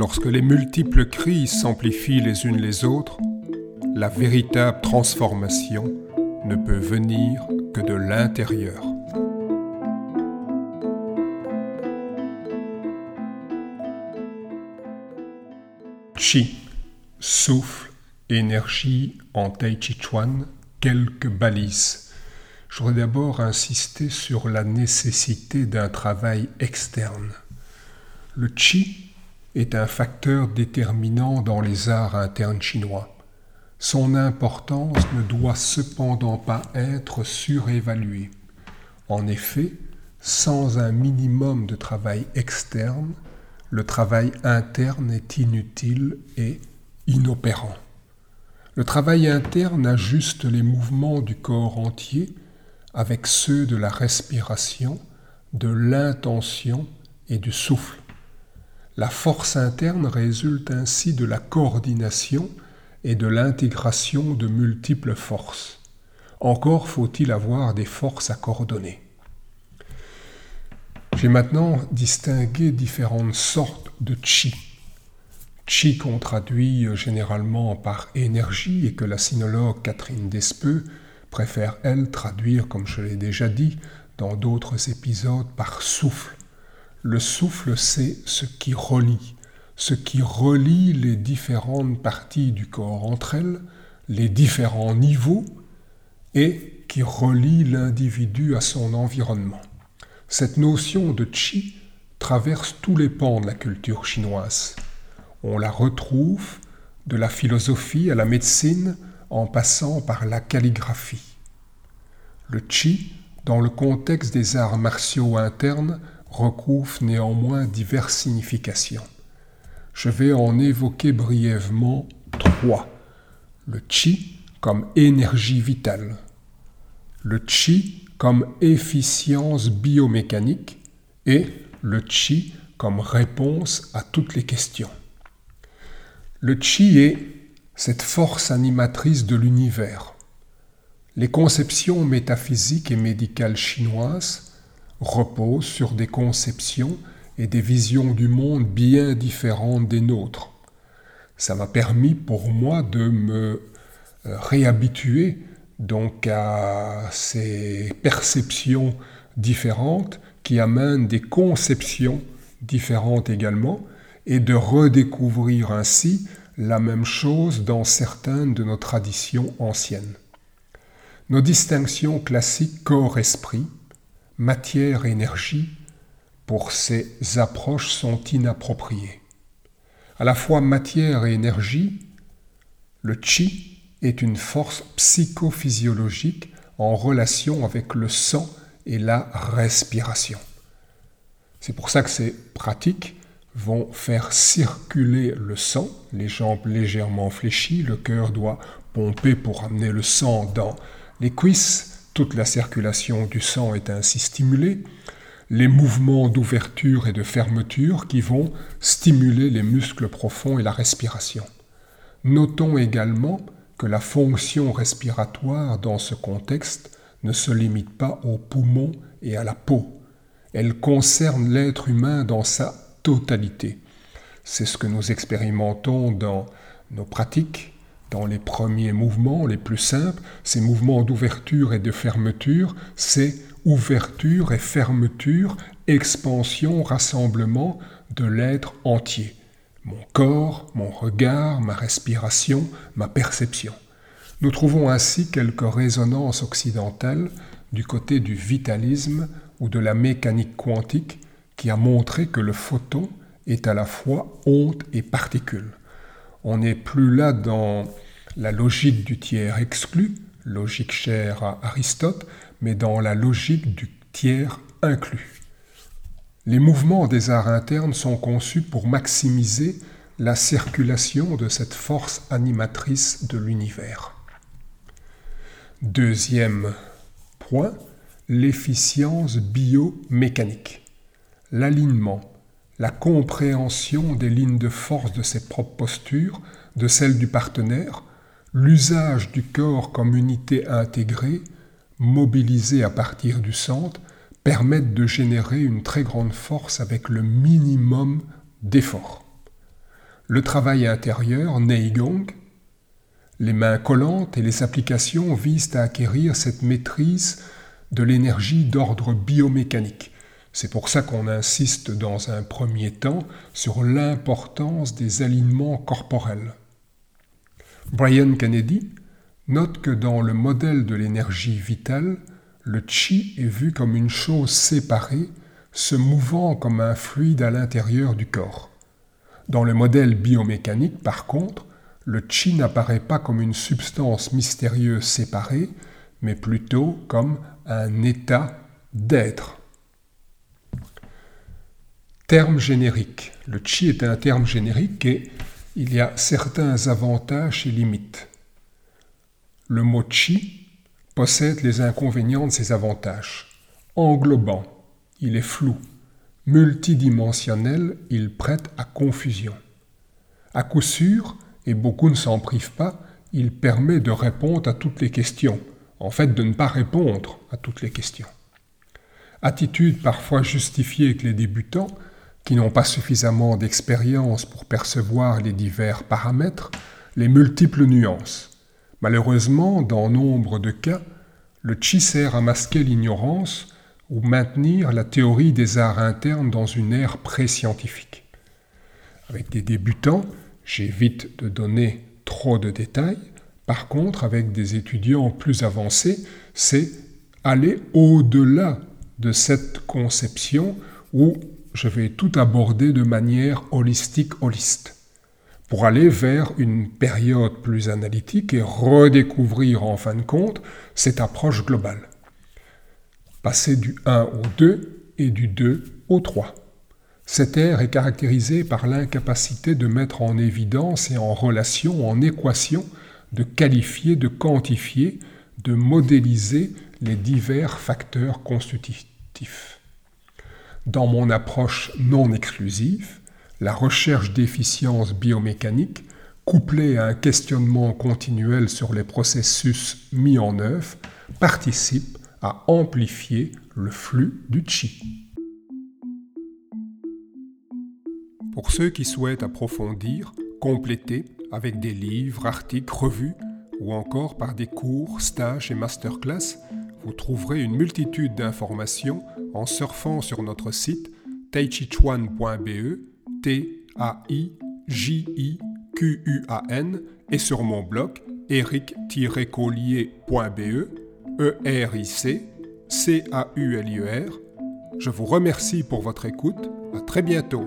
Lorsque les multiples crises s'amplifient les unes les autres, la véritable transformation ne peut venir que de l'intérieur. Chi, souffle, énergie en Tai Chi Chuan, quelques balises. Je voudrais d'abord insister sur la nécessité d'un travail externe. Le Chi est un facteur déterminant dans les arts internes chinois. Son importance ne doit cependant pas être surévaluée. En effet, sans un minimum de travail externe, le travail interne est inutile et inopérant. Le travail interne ajuste les mouvements du corps entier avec ceux de la respiration, de l'intention et du souffle. La force interne résulte ainsi de la coordination et de l'intégration de multiples forces. Encore faut-il avoir des forces à coordonner. J'ai maintenant distingué différentes sortes de chi. Chi qu'on traduit généralement par énergie et que la sinologue Catherine Despeux préfère, elle, traduire, comme je l'ai déjà dit dans d'autres épisodes, par souffle. Le souffle, c'est ce qui relie, ce qui relie les différentes parties du corps entre elles, les différents niveaux, et qui relie l'individu à son environnement. Cette notion de chi traverse tous les pans de la culture chinoise. On la retrouve de la philosophie à la médecine en passant par la calligraphie. Le chi, dans le contexte des arts martiaux internes, recouvre néanmoins diverses significations. Je vais en évoquer brièvement trois. Le chi comme énergie vitale, le chi comme efficience biomécanique et le chi comme réponse à toutes les questions. Le chi est cette force animatrice de l'univers. Les conceptions métaphysiques et médicales chinoises repose sur des conceptions et des visions du monde bien différentes des nôtres. Ça m'a permis pour moi de me euh, réhabituer donc à ces perceptions différentes qui amènent des conceptions différentes également et de redécouvrir ainsi la même chose dans certaines de nos traditions anciennes. Nos distinctions classiques corps-esprit matière-énergie pour ces approches sont inappropriées. À la fois matière et énergie, le chi est une force psychophysiologique en relation avec le sang et la respiration. C'est pour ça que ces pratiques vont faire circuler le sang, les jambes légèrement fléchies, le cœur doit pomper pour amener le sang dans les cuisses, toute la circulation du sang est ainsi stimulée, les mouvements d'ouverture et de fermeture qui vont stimuler les muscles profonds et la respiration. Notons également que la fonction respiratoire dans ce contexte ne se limite pas aux poumons et à la peau. Elle concerne l'être humain dans sa totalité. C'est ce que nous expérimentons dans nos pratiques dans les premiers mouvements, les plus simples, ces mouvements d'ouverture et de fermeture, c'est ouverture et fermeture, expansion, rassemblement de l'être entier. Mon corps, mon regard, ma respiration, ma perception. Nous trouvons ainsi quelques résonances occidentales du côté du vitalisme ou de la mécanique quantique qui a montré que le photon est à la fois onde et particule. On n'est plus là dans la logique du tiers exclu, logique chère à Aristote, mais dans la logique du tiers inclus. Les mouvements des arts internes sont conçus pour maximiser la circulation de cette force animatrice de l'univers. Deuxième point, l'efficience biomécanique. L'alignement la compréhension des lignes de force de ses propres postures, de celles du partenaire, l'usage du corps comme unité intégrée, mobilisée à partir du centre, permettent de générer une très grande force avec le minimum d'effort. le travail intérieur, Neigong, les mains collantes et les applications visent à acquérir cette maîtrise de l'énergie d'ordre biomécanique. C'est pour ça qu'on insiste dans un premier temps sur l'importance des alignements corporels. Brian Kennedy note que dans le modèle de l'énergie vitale, le chi est vu comme une chose séparée, se mouvant comme un fluide à l'intérieur du corps. Dans le modèle biomécanique, par contre, le chi n'apparaît pas comme une substance mystérieuse séparée, mais plutôt comme un état d'être. Terme générique. Le chi est un terme générique et il y a certains avantages et limites. Le mot chi possède les inconvénients de ses avantages. Englobant, il est flou. Multidimensionnel, il prête à confusion. À coup sûr, et beaucoup ne s'en privent pas, il permet de répondre à toutes les questions, en fait de ne pas répondre à toutes les questions. Attitude parfois justifiée avec les débutants, qui n'ont pas suffisamment d'expérience pour percevoir les divers paramètres, les multiples nuances. Malheureusement, dans nombre de cas, le chi sert à masquer l'ignorance ou maintenir la théorie des arts internes dans une ère pré-scientifique. Avec des débutants, j'évite de donner trop de détails. Par contre, avec des étudiants plus avancés, c'est aller au-delà de cette conception où je vais tout aborder de manière holistique, holiste, pour aller vers une période plus analytique et redécouvrir en fin de compte cette approche globale. Passer du 1 au 2 et du 2 au 3. Cette ère est caractérisée par l'incapacité de mettre en évidence et en relation, en équation, de qualifier, de quantifier, de modéliser les divers facteurs constitutifs. Dans mon approche non exclusive, la recherche d'efficience biomécanique, couplée à un questionnement continuel sur les processus mis en œuvre, participe à amplifier le flux du chi. Pour ceux qui souhaitent approfondir, compléter avec des livres, articles, revues ou encore par des cours, stages et masterclass, vous trouverez une multitude d'informations en surfant sur notre site taichichuan.be, T-A-I-J-I-Q-U-A-N, et sur mon blog eric-collier.be, E-R-I-C, C-A-U-L-I-E-R. Je vous remercie pour votre écoute. À très bientôt.